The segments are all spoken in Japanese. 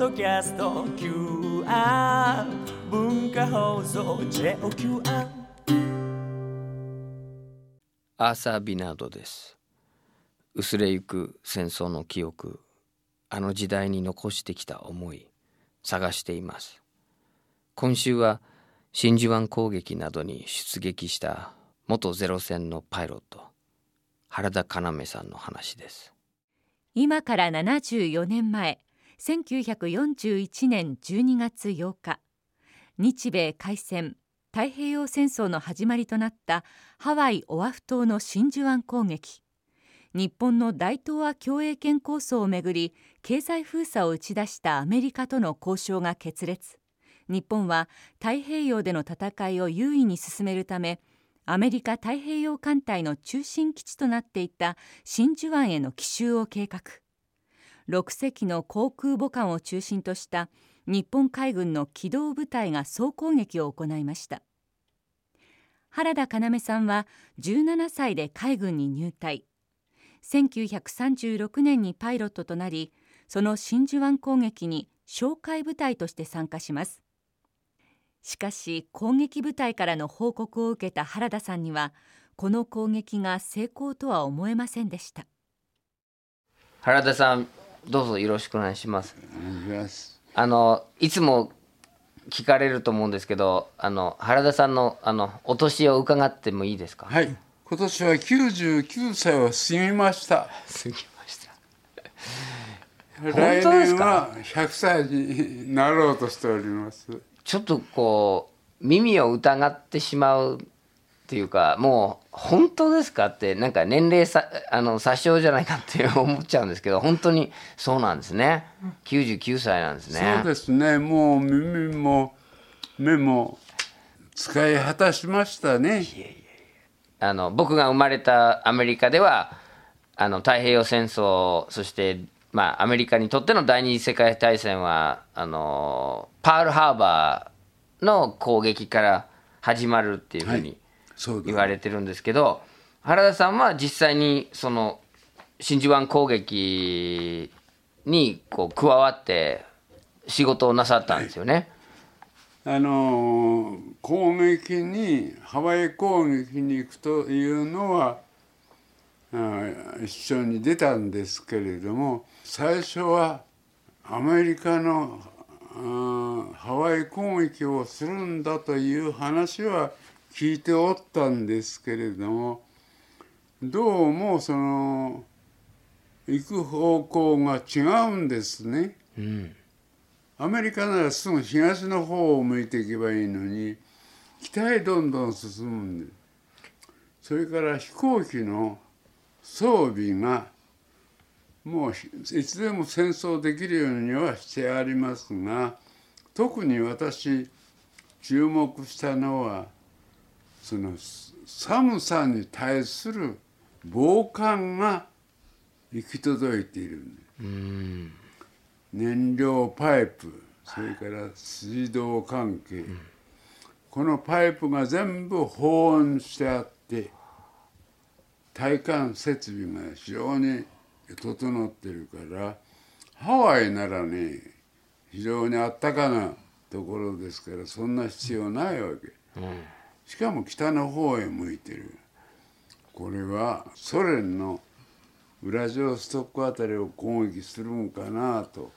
ドキャスト QR 文化放送 JOQR アー。サー・ビナードです。薄れゆく戦争の記憶あの時代に残してきた思い探しています。今週は真珠湾攻撃などに出撃した元ゼロ戦のパイロット原田要さんの話です。今から74年前1941年12月8日日米開戦太平洋戦争の始まりとなったハワイ・オアフ島の真珠湾攻撃日本の大東亜共栄圏構想をめぐり経済封鎖を打ち出したアメリカとの交渉が決裂日本は太平洋での戦いを優位に進めるためアメリカ太平洋艦隊の中心基地となっていた真珠湾への奇襲を計画。6隻の航空母艦を中心とした日本海軍の機動部隊が総攻撃を行いました。原田要さんは17歳で海軍に入隊。1936年にパイロットとなりその真珠湾攻撃に哨戒部隊として参加します。しかし攻撃部隊からの報告を受けた原田さんにはこの攻撃が成功とは思えませんでした。原田さんどうぞよろしくお願いします。お願いします。あのいつも聞かれると思うんですけどあの原田さんのあのお年を伺ってもいいですか？はい。今年は99歳を過ぎました。過ぎました。来年は100歳になろうとしております。ちょっとこう耳を疑ってしまうっていうかもう本当ですかってなんか年齢さあの詐称じゃないかって思っちゃうんですけど本当にそうなんですね。99歳なんですね。そうですね。もう耳も目も使い果たしましたね。あの僕が生まれたアメリカではあの太平洋戦争そして、まあ、アメリカにとっての第二次世界大戦はあのパールハーバーの攻撃から始まるっていうふうに言われてるんですけど、原田さんは実際にその真珠湾攻撃にこう加わって仕事をなさったんですよね。あの攻撃にハワイ攻撃に行くというのは一緒に出たんですけれども最初はアメリカのハワイ攻撃をするんだという話は聞いておったんですけれどもどうもその行く方向が違うんですね。うんアメリカならすぐ東の方を向いていけばいいのに北へどんどん進むんでそれから飛行機の装備がもういつでも戦争できるようにはしてありますが特に私注目したのはその寒さに対する防寒が行き届いているんで。燃料パイプそれから水道関係、このパイプが全部保温してあって体感設備が非常に整ってるからハワイならね非常にあったかなところですからそんな必要ないわけ、しかも北の方へ向いてる。これはソ連のウラジオストックあたりを攻撃するんかなと。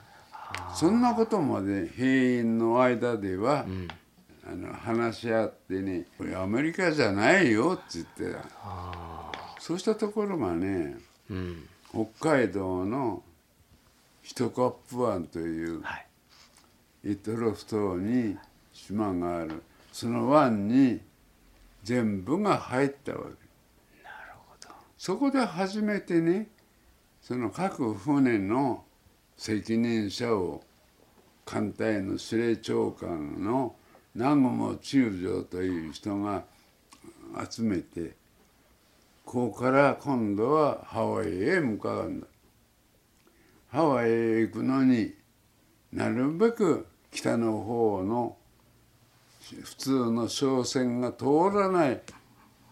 そんなことまで兵員の間では、あの話し合ってね「これアメリカじゃないよ」って言ってた。そうしたところがねうん。北海道のヒトカップ湾というはい。イトロフ島に島がある。その湾に全部が入ったわけ。なるほど。そこで初めてねその各船の責任者を艦隊の司令長官の南雲中将という人が集めてここから今度はハワイへ向かうんだ。ハワイへ行くのになるべく北の方の普通の商船が通らない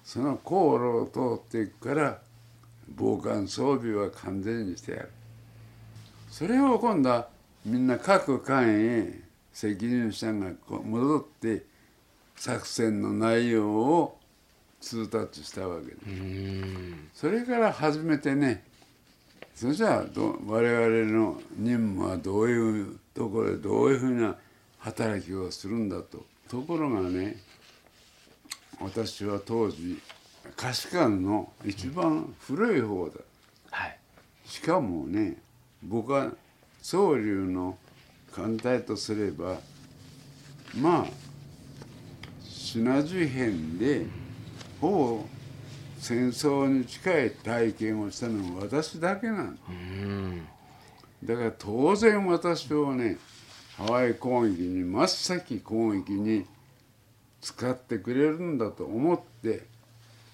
その航路を通っていくから防寒装備は完全にしてやるそれを今度はみんな各艦へ責任者が戻って作戦の内容を通達したわけです。それから初めてねそれじゃあ我々の任務はどういうところでどういうふうな働きをするんだと。ところがね私は当時菓子館の一番古い方だ。はい。しかもね僕は宗龍の艦隊とすればまあ品樹編でほぼ戦争に近い体験をしたのは私だけなん。だから当然私をねハワイ攻撃に真っ先攻撃に使ってくれるんだと思って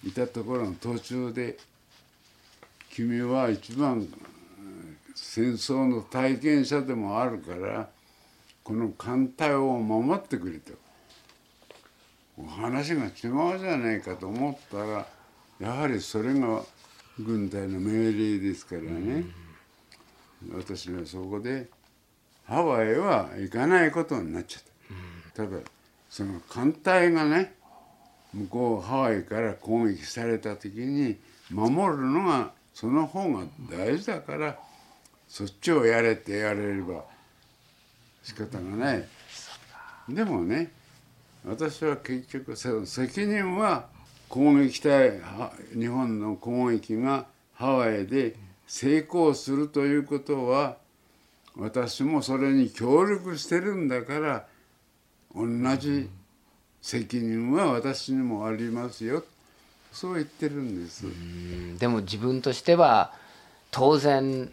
いたところの途中で君は一番戦争の体験者でもあるからこの艦隊を守ってくれと話が違うじゃないかと思ったらやはりそれが軍隊の命令ですからね。私はそこでハワイは行かないことになっちゃった、ただその艦隊がね向こうハワイから攻撃された時に守るのがその方が大事だからそっちをやれってやれれば仕方がない。でもね私は結局その責任は攻撃隊日本の攻撃がハワイで成功するということは私もそれに協力してるんだから同じ責任は私にもありますよ。そう言ってるんです。うん。でも自分としては当然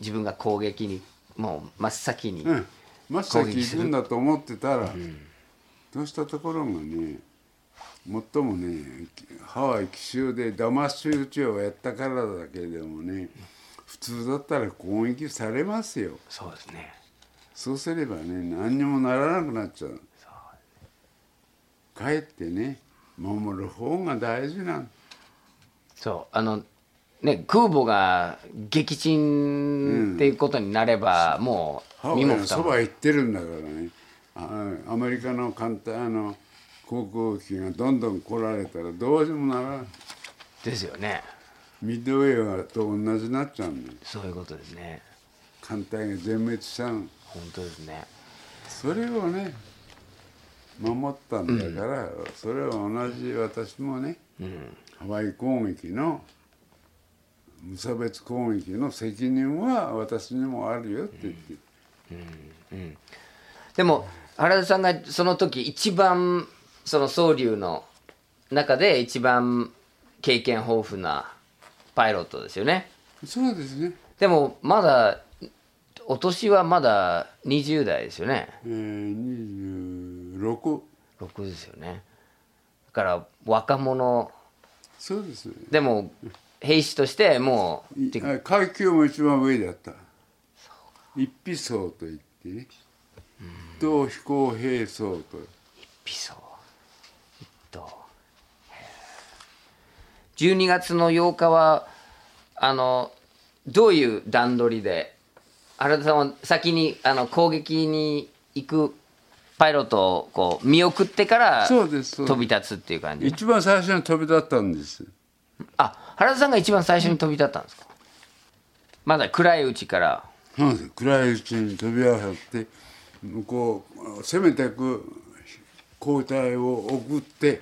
自分が攻撃にもう真っ先に、うん、真っ先行くんだと思ってたら、そうしたところがね最もねハワイ奇襲で騙し討ちをやったからだけでもね普通だったら攻撃されますよ。そうですね。そうすればね何にもならなくなっちゃう。かえってね守る方が大事なのそうあのね空母が撃沈っていうことになれば、もハワイう身も蓋そば行ってるんだからね。あアメリカの艦隊あの航空機がどんどん来られたらどうにもならん。ですよねミッドウェーと同じになっちゃうんだよ。そういうことですね。艦隊が全滅しちゃう本当ですね。それをね守ったんだから、それは同じ私もね、ハワイ攻撃の無差別攻撃の責任は私にもあるよって言って、でも原田さんがその時一番その総流の中で一番経験豊富なパイロットですよね。そうですね、でもまだお年はまだ20代ですよね。えー、26 6ですよね。だから若者。そうですでも兵士としてもう階級も一番上だった。一匹層といって。ね同飛行兵層と。ピソ一12月の8日はあのどういう段取りで原田さんは先にあの攻撃に行くパイロットをこう見送ってから飛び立つっていう感じ？一番最初に飛び立ったんです。あ原田さんが一番最初に飛び立ったんですか？まだ暗いうちから。そうです。暗いうちに飛び上がって向こう攻めていく交代を送って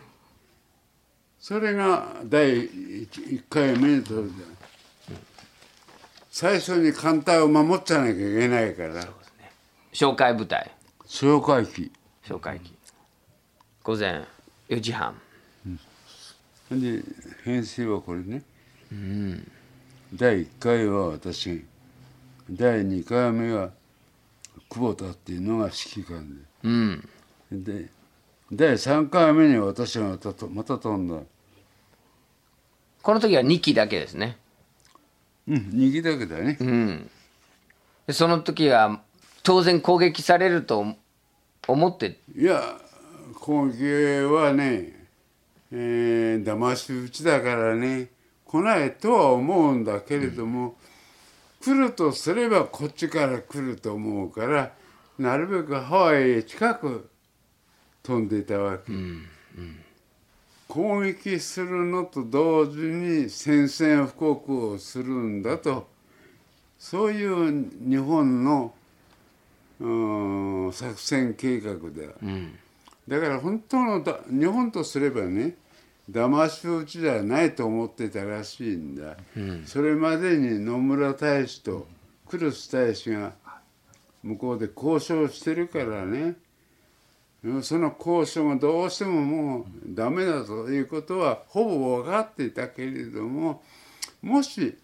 それが第一回目に飛びた最初に艦隊を守っちゃなきゃいけないから。哨戒部隊哨戒機。哨戒機。午前4時半。で編成はこれね、第1回は私第2回目は久保田っていうのが指揮官うん。でで第3回目に私がまたとまた飛んだ。この時は2機だけですね。うん2機だけだね。うん。でその時は当然攻撃されると思って？いや攻撃はね、えー、騙し討ちだからね来ないとは思うんだけれども、来るとすればこっちから来ると思うからなるべくハワイへ近く飛んでいたわけ、攻撃するのと同時に宣戦布告をするんだと。そういう日本のうん作戦計画で、だから本当のだ日本とすればね騙し討ちじゃないと思ってたらしいんだ、それまでに野村大使とクルス大使が向こうで交渉してるからねその交渉がどうしてももうダメだということはほぼ分かっていたけれどももし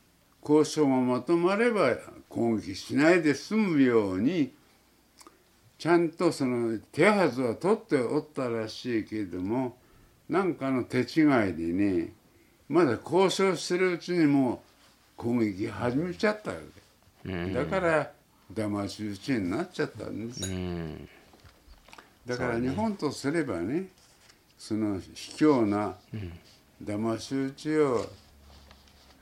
交渉がまとまれば攻撃しないで済むようにちゃんとその手はずは取っておったらしいけれどもなんかの手違いでねまだ交渉してるうちにもう攻撃始めちゃったわけ、だから騙し討ちになっちゃったんです、だから日本とすればねその卑怯な騙し討ちを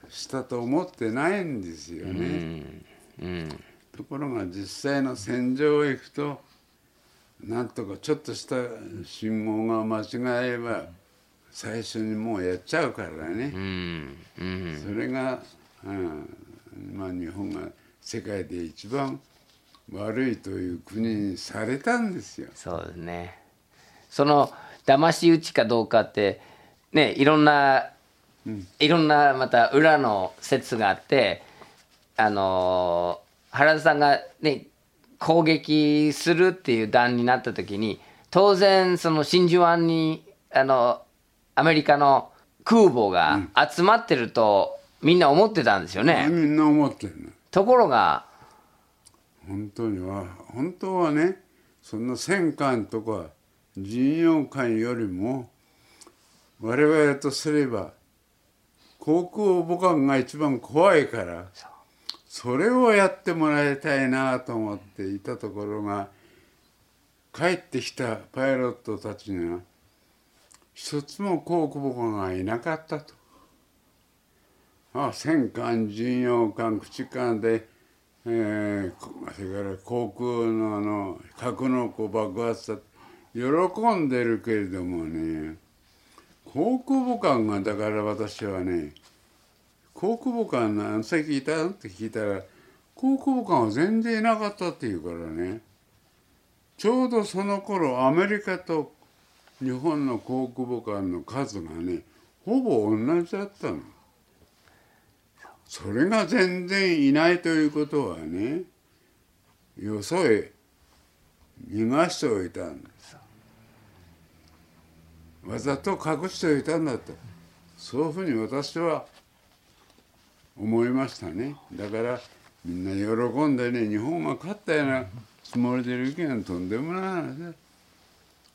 したと思ってないんですよね、ところが実際の戦場へ行くとなんとかちょっとした信号が間違えば最初にもうやっちゃうからね、それが、うん。まあ、日本が世界で一番悪いという国にされたんですよ。そうですねその騙し討ちかどうかってねいろんな、いろんなまた裏の説があってあの原田さんがね攻撃するっていう段になった時に当然その真珠湾にあのアメリカの空母が集まってるとみんな思ってたんですよね。みんな思ってるのところが本当には本当はねそんな戦艦とか巡洋艦よりも我々とすれば航空母艦が一番怖いからそれをやってもらいたいなと思っていたところが帰ってきたパイロットたちには一つも航空母艦がいなかったと。あ戦艦巡洋艦駆逐艦で、えー、それから航空のあの格納庫爆発だ喜んでるけれどもね航空母艦がだから私はね航空母艦何隻いたって聞いたら航空母艦は全然いなかったっていうからねちょうどその頃アメリカと日本の航空母艦の数がねほぼ同じだったの。それが全然いないということはねよそへ逃がしておいたんです。わざと隠しておいたんだと。そういうふうに私は思いましたね。だからみんな喜んでね日本が勝ったようなつもりでいるけどとんでもない話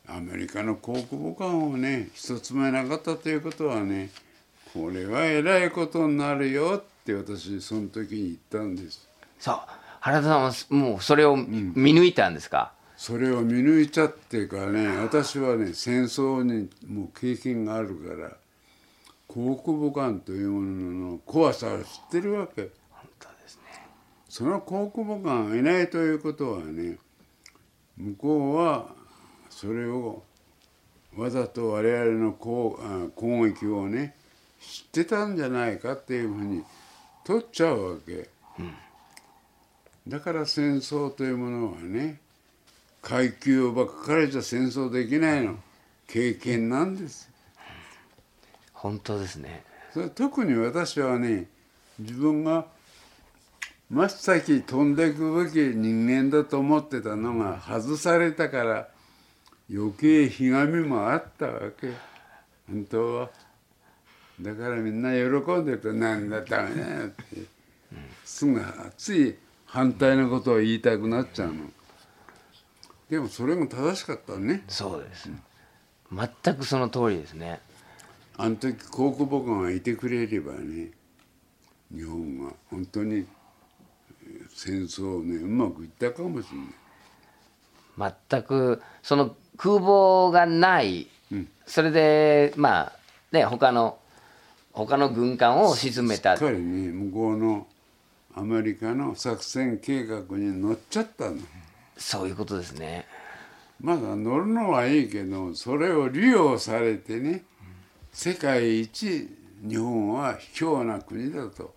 だ。アメリカの航空母艦をね一つもなかったということはねこれはえらいことになるよって私その時に言ったんです。そう原田さんはもうそれを見抜いたんですか、それを見抜いちゃってからね私はね戦争にもう経験があるから航空母艦というものの怖さを知ってるわけ。本当ですね。その航空母艦がいないということはね向こうはそれをわざと我々の攻撃をね知ってたんじゃないかっていうふうに取っちゃうわけ、だから戦争というものはね階級ばっかりじゃ戦争できないの。経験なんです。本当ですね。それ特に私はね自分が真っ先飛んでいくべき人間だと思ってたのが外されたから余計ひがみもあったわけ。本当はだからみんな喜んでると「なんだダメだよ」って。すぐつい反対のことを言いたくなっちゃうの。でもそれも正しかったね。そうです、全くその通りですね。あの時航空母艦がいてくれればね日本が本当に戦争ねうまくいったかもしれない。全くその空母がない、それでまあね他の他の軍艦を沈めた。しっかりね向こうのアメリカの作戦計画に乗っちゃったの。そういうことですね。まだ乗るのはいいけどそれを利用されてね世界一日本は卑怯な国だと。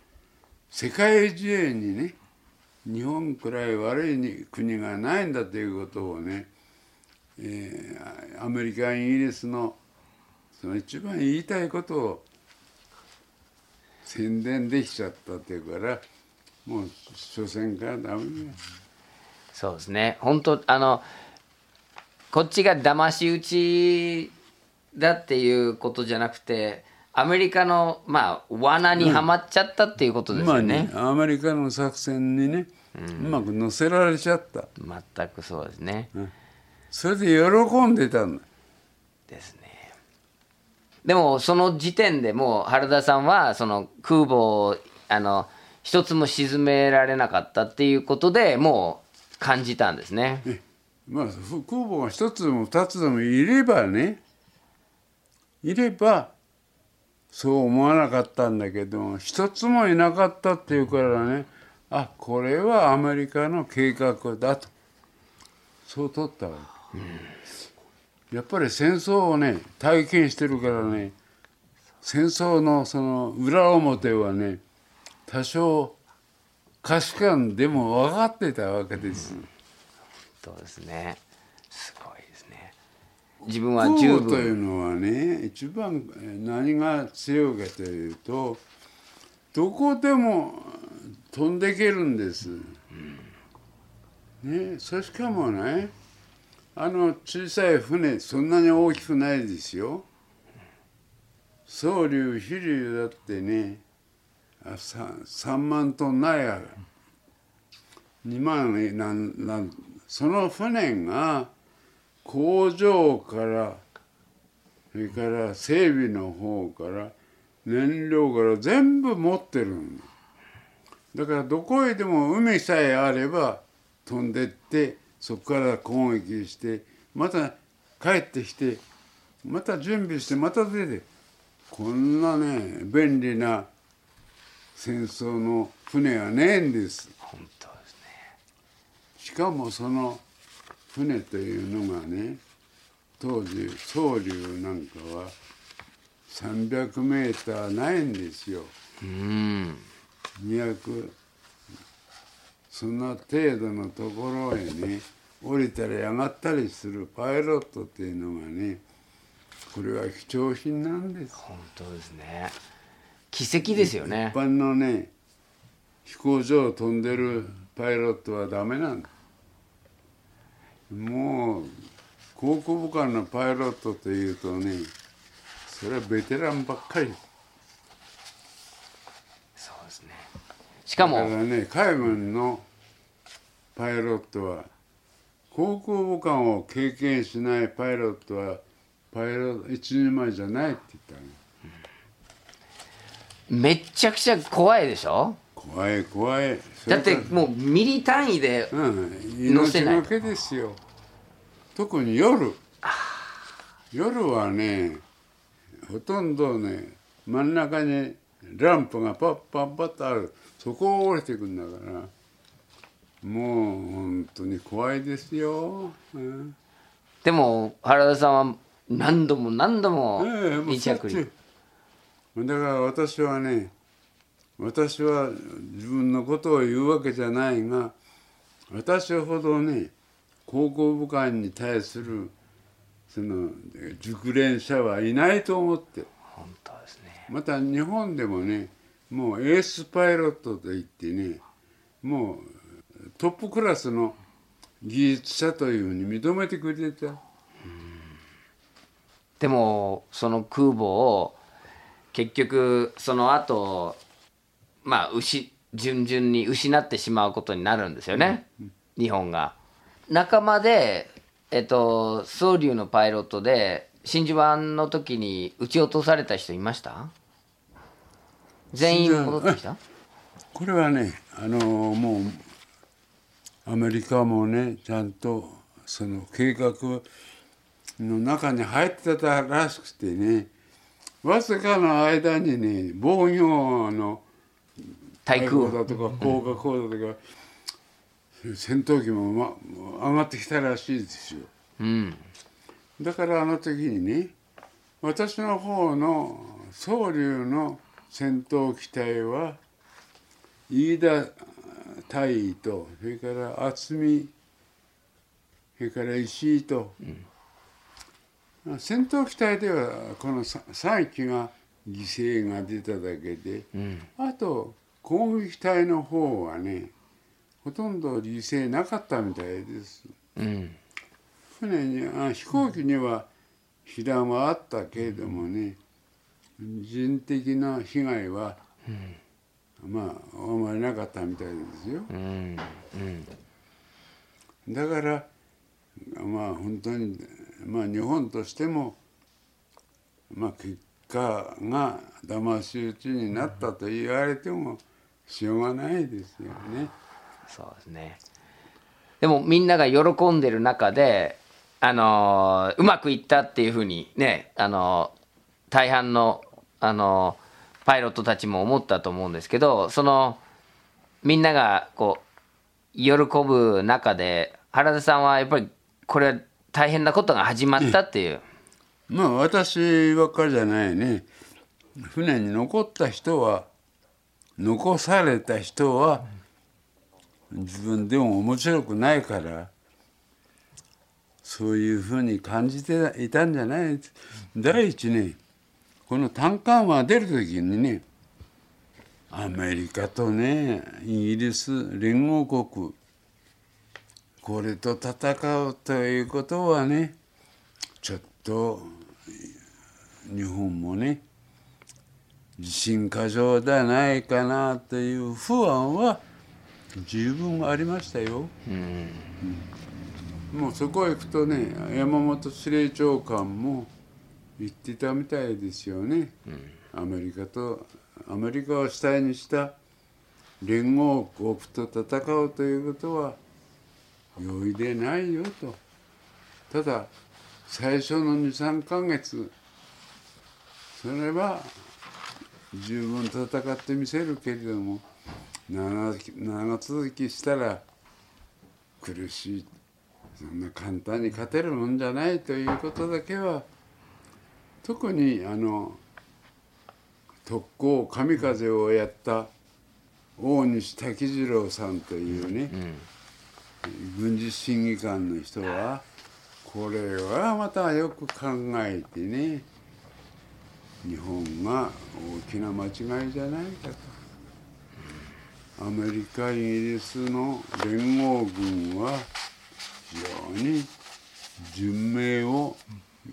世界中にね日本くらい悪い国がないんだということをね、えーアメリカイギリスのその一番言いたいことを宣伝できちゃったっていうからもう初戦からダメだよそうですね。本当あのこっちが騙し討ちだっていうことじゃなくてアメリカのまあ罠にはまっちゃったっていうことですまあよねね、、アメリカの作戦にね、うまく乗せられちゃった。全くそうですね、それで喜んでたんだですねでもその時点でもう原田さんはその空母をあの一つも沈められなかったっていうことでもう感じたんですね。まあふ空母が一つでも二つでもいればねいればそう思わなかったんだけど一つもいなかったっていうからねあこれはアメリカの計画だとそう取ったわけ、やっぱり戦争をね体験してるからね戦争のその裏表はね多少価値観でも分かってたわけです。そうですねすごいですね自分は十空母という分のはね一番えー何が強いかというとどこでも飛んでいけるんです。ねそしかもねあの小さい船そんなに大きくないですよ。総流飛流だってねあ 3, 3万トンないや2万なんなんその船が工場からそれから整備の方から燃料から全部持ってるんだからどこへでも海さえあれば飛んでってそこから攻撃してまた帰ってきてまた準備してまた出てこんなね便利な戦争の船はねえんです。本当ですね。しかもその船というのがね当時総流なんかは300メーターないんですよ。うん。200そんな程度のところへね降りたり上がったりするパイロットっていうのがねこれは貴重品なんです。本当ですね。奇跡ですよね。一般のね飛行場を飛んでるパイロットはダメなんだ。もう航空母艦のパイロットというとねそれはベテランばっかりですねしかだかもらね海軍のパイロットは航空母艦を経験しないパイロットはパイロット一人前じゃないって言ったねめっちゃくちゃ怖いでしょ？怖い怖い。そだってもうミリ単位でうん、乗せない命がけですよ。特に夜。夜はねほとんどね真ん中にランプがパッパッパッとあるそこを降りてくんだから。もう本当に怖いですよ、うん。でも原田さんは何度も何度も離着陸。しょっち。ゅうだから私はね私は自分のことを言うわけじゃないが私ほどね航空母艦に対するその熟練者はいないと思って。る本当ですね。また日本でもねもうエースパイロットといってねもうトップクラスの技術者というふうに認めてくれてた。でもその空母を結局その後まあ失順々に失ってしまうことになるんですよね、日本が。仲間で、えっと、総流のパイロットで真珠湾の時に撃ち落とされた人いました？全員戻ってきた？これはねあのもうアメリカもねちゃんとその計画の中に入ってたらしくてねわずかの間にね防御の対空だとか航空砲だとか、戦闘機も、ま、上がってきたらしいですよ。うんだからあの時にね私の方の総流の戦闘機体は飯田大尉とそれから渥美それから石井と、戦闘機体ではこの3機が犠牲が出ただけで、あと攻撃隊の方はねほとんど犠牲なかったみたいです。うん。船にあ飛行機には被弾はあったけれどもね人的な被害は、まああまりなかったみたいですよ。うんうん。だからまあ本当にまあ日本としてもまあ結果が騙し討ちになったと言われてもしょうがないですよね。そうですね。でもみんなが喜んでる中であのーうまくいったっていうふうにねあのー大半のあのパイロットたちも思ったと思うんですけどそのみんながこう喜ぶ中で原田さんはやっぱりこれは大変なことが始まったっていう、まあ私ばっかりじゃないね。船に残った人は残された人は自分でも面白くないからそういうふうに感じていたんじゃない？第一ねこの単管は出る時にねアメリカとねイギリス連合国これと戦うということはねちょっと日本もね自信過剰ではないかなという不安は十分ありましたよ。うんもうそこへ行くとね山本司令長官も言ってたみたいですよね。アメリカとアメリカを主体にした連合国と戦うということは容易でないよと。ただ最初の23ヶ月それは十分戦ってみせるけれども長長続きしたら苦しいそんな簡単に勝てるもんじゃないということだけは特にあの特攻神風をやった大西滝次郎さんというね、軍事審議官の人はこれはまたよく考えてね日本が大きな間違いじゃないかと。アメリカイギリスの連合軍は非常に人命を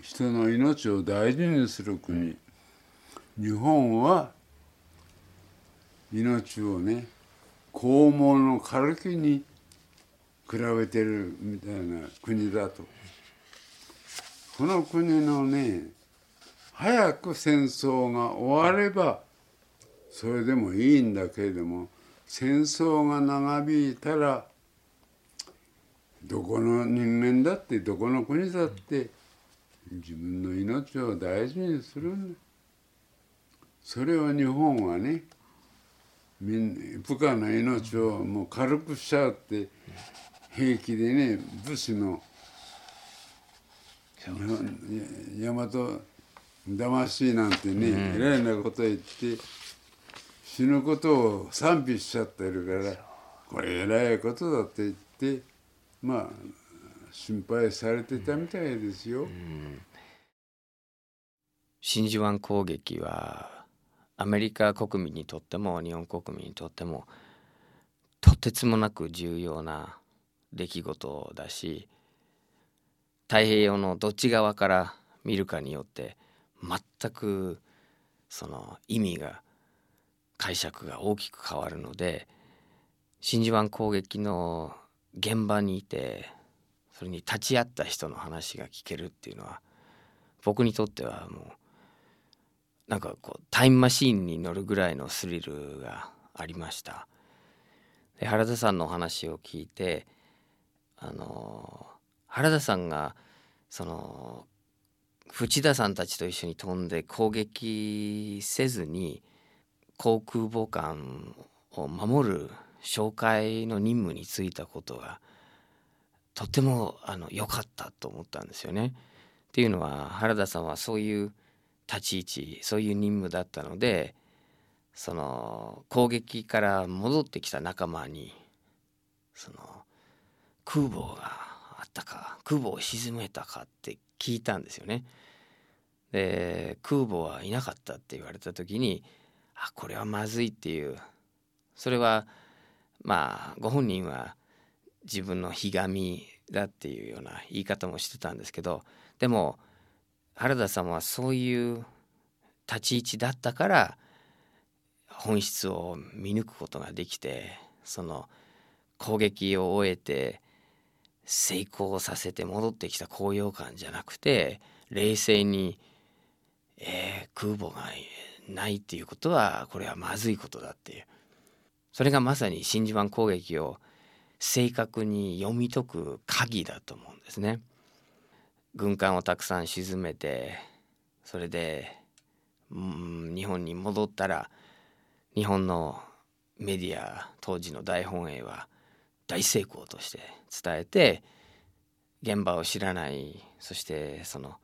人の命を大事にする国。日本は命をね肛門の軽きに比べてるみたいな国だと。この国のね早く戦争が終わればそれでもいいんだけれども戦争が長引いたらどこの人間だってどこの国だって自分の命を大事にするんだ。それを日本はねみん部下の命をもう軽くしちゃうって平気でね武士の大和魂なんてね、えらいなこと言って死ぬことを賛美しちゃってるからこれえらいことだって言ってまあ心配されてたみたいですよ。うん真珠湾攻撃はアメリカ国民にとっても日本国民にとってもとてつもなく重要な出来事だし太平洋のどっち側から見るかによって全くその意味が解釈が大きく変わるので真珠湾攻撃の現場にいてそれに立ち会った人の話が聞けるっていうのは僕にとってはもうなんかこうタイムマシーンに乗るぐらいのスリルがありました。で原田さんのお話を聞いてあの原田さんがその淵田さんたちと一緒に飛んで攻撃せずに航空母艦を守る紹介の任務に就いたことがとてもあの良かったと思ったんですよね。っていうのは原田さんはそういう立ち位置そういう任務だったのでその攻撃から戻ってきた仲間にその空母があったか空母を沈めたかって聞いたんですよね。で空母はいなかったって言われた時にあこれはまずいっていうそれはまあご本人は自分のひがみだっていうような言い方もしてたんですけどでも原田さんはそういう立ち位置だったから本質を見抜くことができてその攻撃を終えて成功させて戻ってきた高揚感じゃなくて冷静に、えー、空母がないっていうことはこれはまずいことだっていう。それがまさに真珠湾攻撃を正確に読み解く鍵だと思うんですね。軍艦をたくさん沈めてそれで、うん、日本に戻ったら日本のメディア当時の大本営は大成功として伝えて現場を知らないそしてその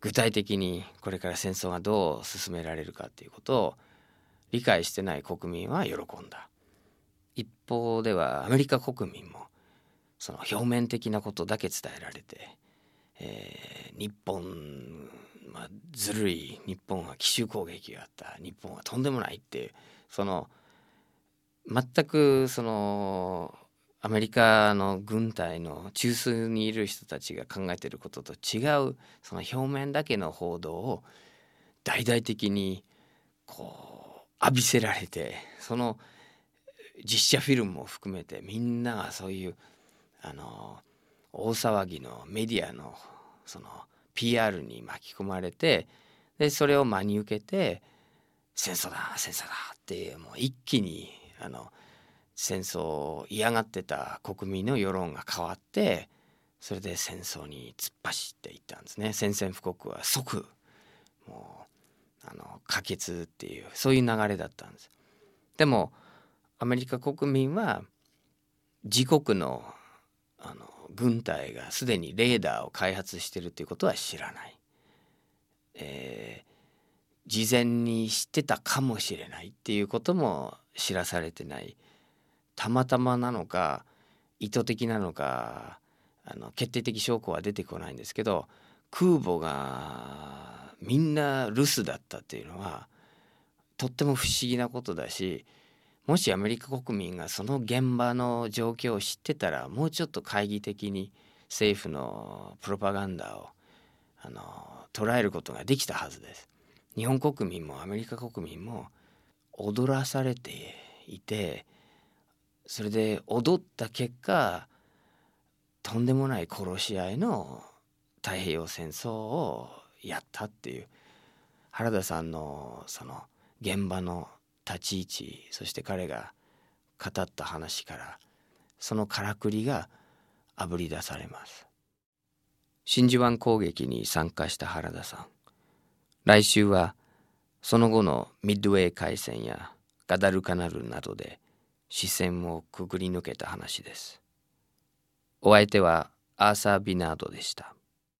具体的にこれから戦争がどう進められるかっていうことを理解してない国民は喜んだ一方ではアメリカ国民もその表面的なことだけ伝えられて、えー、日本、まあ、ずるい日本は奇襲攻撃があった。日本はとんでもないっていうその全くそのアメリカの軍隊の中枢にいる人たちが考えてることと違うその表面だけの報道を大々的にこう浴びせられてその実写フィルムも含めてみんながそういうあの大騒ぎのメディアのその PR に巻き込まれてでそれを真に受けて戦争だ戦争だってもう一気にあの戦争を嫌がってた国民の世論が変わってそれで戦争に突っ走っていったんですね。宣戦布告は即もうあの可決っていうそういう流れだったんです。でもアメリカ国民は自国のあの軍隊がすでにレーダーを開発してるということは知らない、えー、事前に知ってたかもしれないっていうことも知らされてない。たまたまなのか意図的なのかあの決定的証拠は出てこないんですけど空母がみんな留守だったっていうのはとっても不思議なことだしもしアメリカ国民がその現場の状況を知ってたらもうちょっと懐疑的に政府のプロパガンダをあの捉えることができたはずです。日本国民もアメリカ国民も踊らされていてそれで踊った結果とんでもない殺し合いの太平洋戦争をやったっていう原田さんのその現場の立ち位置そして彼が語った話からそのからくりがあぶり出されます。真珠湾攻撃に参加した原田さん。来週はその後のミッドウェー海戦やガダルカナルなどで視線をくぐり抜けた話です。お相手はアーサー・ビナードでした。